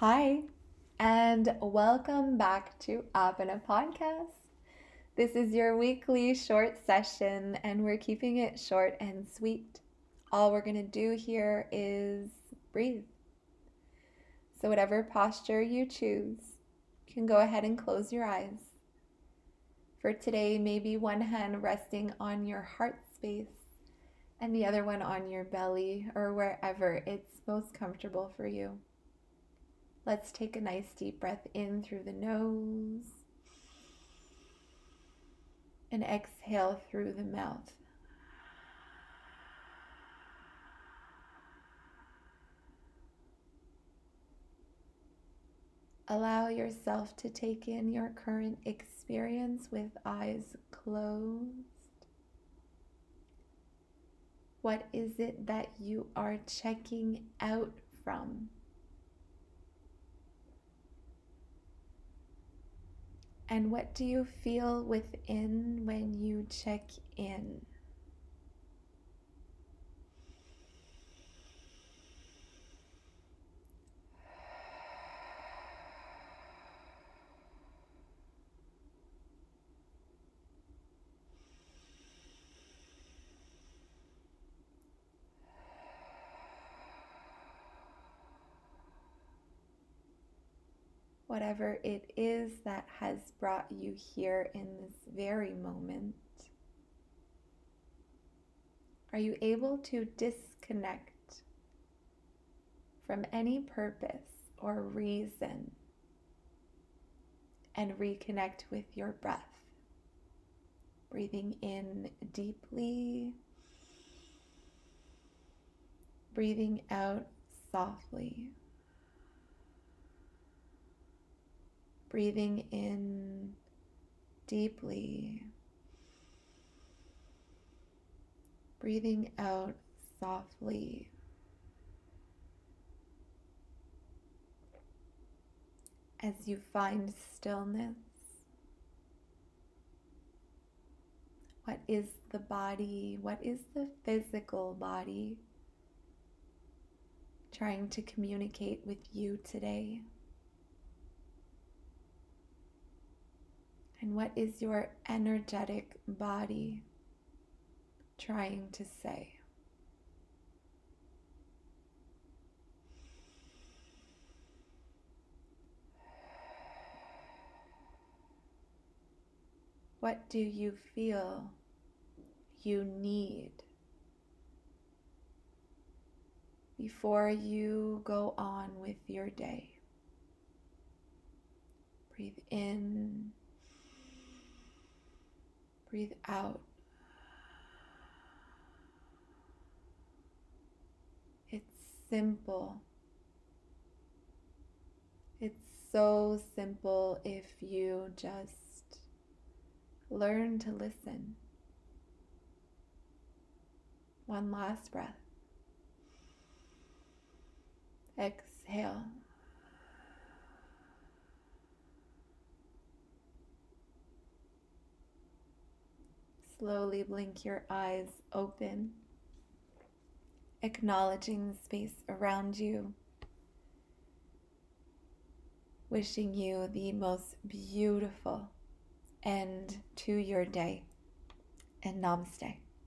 Hi, and welcome back to Apana Podcast. This is your weekly short session, and we're keeping it short and sweet. All we're going to do here is breathe. So, whatever posture you choose, you can go ahead and close your eyes. For today, maybe one hand resting on your heart space and the other one on your belly or wherever it's most comfortable for you. Let's take a nice deep breath in through the nose and exhale through the mouth. Allow yourself to take in your current experience with eyes closed. What is it that you are checking out from? And what do you feel within when you check in? Whatever it is that has brought you here in this very moment. Are you able to disconnect from any purpose or reason and reconnect with your breath? Breathing in deeply, breathing out softly. Breathing in deeply, breathing out softly. As you find stillness, what is the body? What is the physical body trying to communicate with you today? And what is your energetic body trying to say? What do you feel you need before you go on with your day? Breathe in Breathe out. It's simple. It's so simple if you just learn to listen. One last breath. Exhale. Slowly blink your eyes open, acknowledging the space around you. Wishing you the most beautiful end to your day. And namaste.